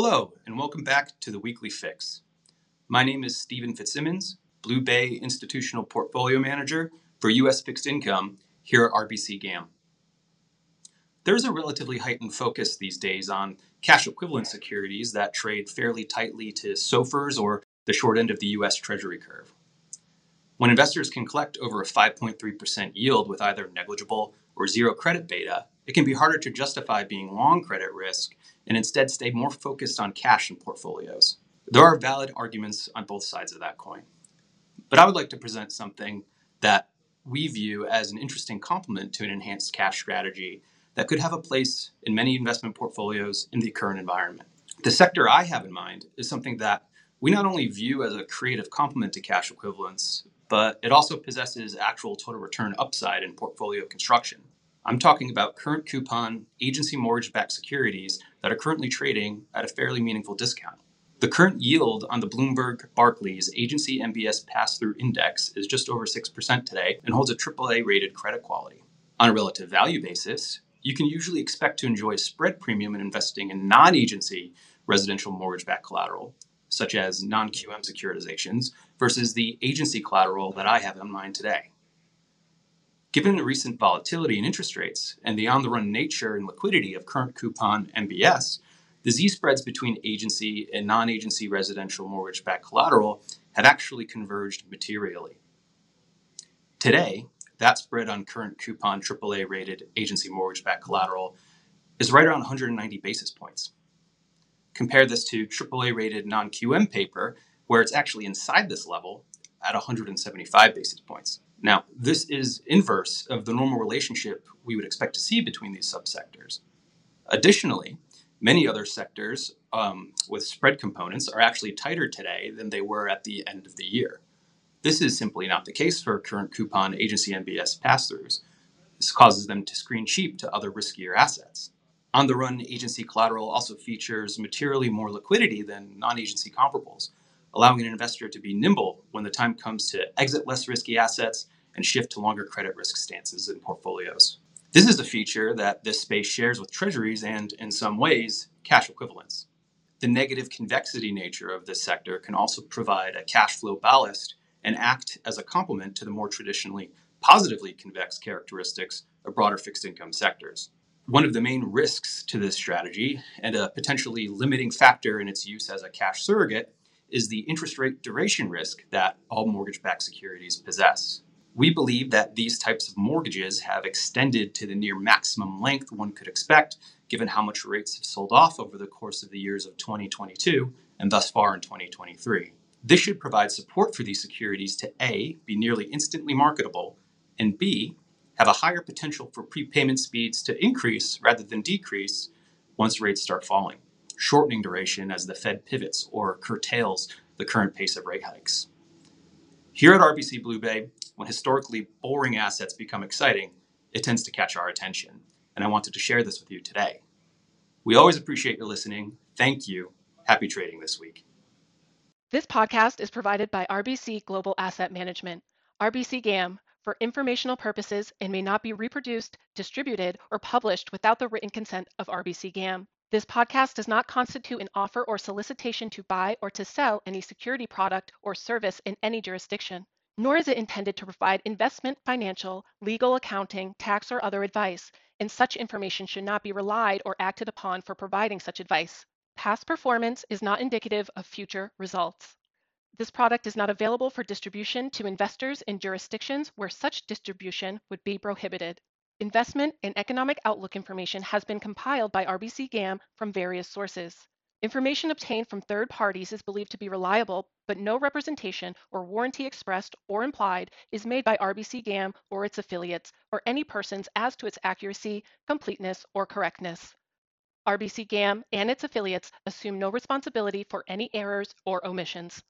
Hello, and welcome back to the Weekly Fix. My name is Stephen Fitzsimmons, BlueBay Institutional Portfolio Manager for U.S. Fixed Income here at RBC GAM. There's a relatively heightened focus these days on cash equivalent securities that trade fairly tightly to SOFRs or the short end of the U.S. Treasury curve. When investors can collect over a 5.3% yield with either negligible or zero credit beta, it can be harder to justify being long credit risk and instead stay more focused on cash and portfolios. There are valid arguments on both sides of that coin. But I would like to present something that we view as an interesting complement to an enhanced cash strategy that could have a place in many investment portfolios in the current environment. The sector I have in mind is something that we not only view as a creative complement to cash equivalents, but it also possesses actual total return upside in portfolio construction. I'm talking about current coupon agency mortgage backed securities that are currently trading at a fairly meaningful discount. The current yield on the Bloomberg Barclays Agency MBS Pass Through Index is just over 6% today and holds a AAA rated credit quality. On a relative value basis, you can usually expect to enjoy a spread premium in investing in non agency residential mortgage backed collateral, such as non QM securitizations, versus the agency collateral that I have in mind today. Given the recent volatility in interest rates and the on the run nature and liquidity of current coupon MBS, the Z spreads between agency and non agency residential mortgage backed collateral have actually converged materially. Today, that spread on current coupon AAA rated agency mortgage backed collateral is right around 190 basis points. Compare this to AAA rated non QM paper, where it's actually inside this level at 175 basis points. Now, this is inverse of the normal relationship we would expect to see between these subsectors. Additionally, many other sectors um, with spread components are actually tighter today than they were at the end of the year. This is simply not the case for current coupon agency MBS pass throughs. This causes them to screen cheap to other riskier assets. On the run agency collateral also features materially more liquidity than non agency comparables, allowing an investor to be nimble when the time comes to exit less risky assets and shift to longer credit risk stances in portfolios. This is a feature that this space shares with treasuries and, in some ways, cash equivalents. The negative convexity nature of this sector can also provide a cash flow ballast and act as a complement to the more traditionally positively convex characteristics of broader fixed income sectors. One of the main risks to this strategy, and a potentially limiting factor in its use as a cash surrogate, is the interest rate duration risk that all mortgage backed securities possess. We believe that these types of mortgages have extended to the near maximum length one could expect, given how much rates have sold off over the course of the years of 2022 and thus far in 2023. This should provide support for these securities to A, be nearly instantly marketable, and B, have a higher potential for prepayment speeds to increase rather than decrease once rates start falling shortening duration as the Fed pivots or curtails the current pace of rate hikes. Here at RBC BlueBay, when historically boring assets become exciting, it tends to catch our attention, and I wanted to share this with you today. We always appreciate your listening. Thank you. Happy trading this week. This podcast is provided by RBC Global Asset Management, RBC GAM, for informational purposes and may not be reproduced, distributed, or published without the written consent of RBC GAM. This podcast does not constitute an offer or solicitation to buy or to sell any security product or service in any jurisdiction, nor is it intended to provide investment, financial, legal, accounting, tax, or other advice, and such information should not be relied or acted upon for providing such advice. Past performance is not indicative of future results. This product is not available for distribution to investors in jurisdictions where such distribution would be prohibited. Investment and economic outlook information has been compiled by RBC GAM from various sources. Information obtained from third parties is believed to be reliable, but no representation or warranty expressed or implied is made by RBC GAM or its affiliates or any persons as to its accuracy, completeness, or correctness. RBC GAM and its affiliates assume no responsibility for any errors or omissions.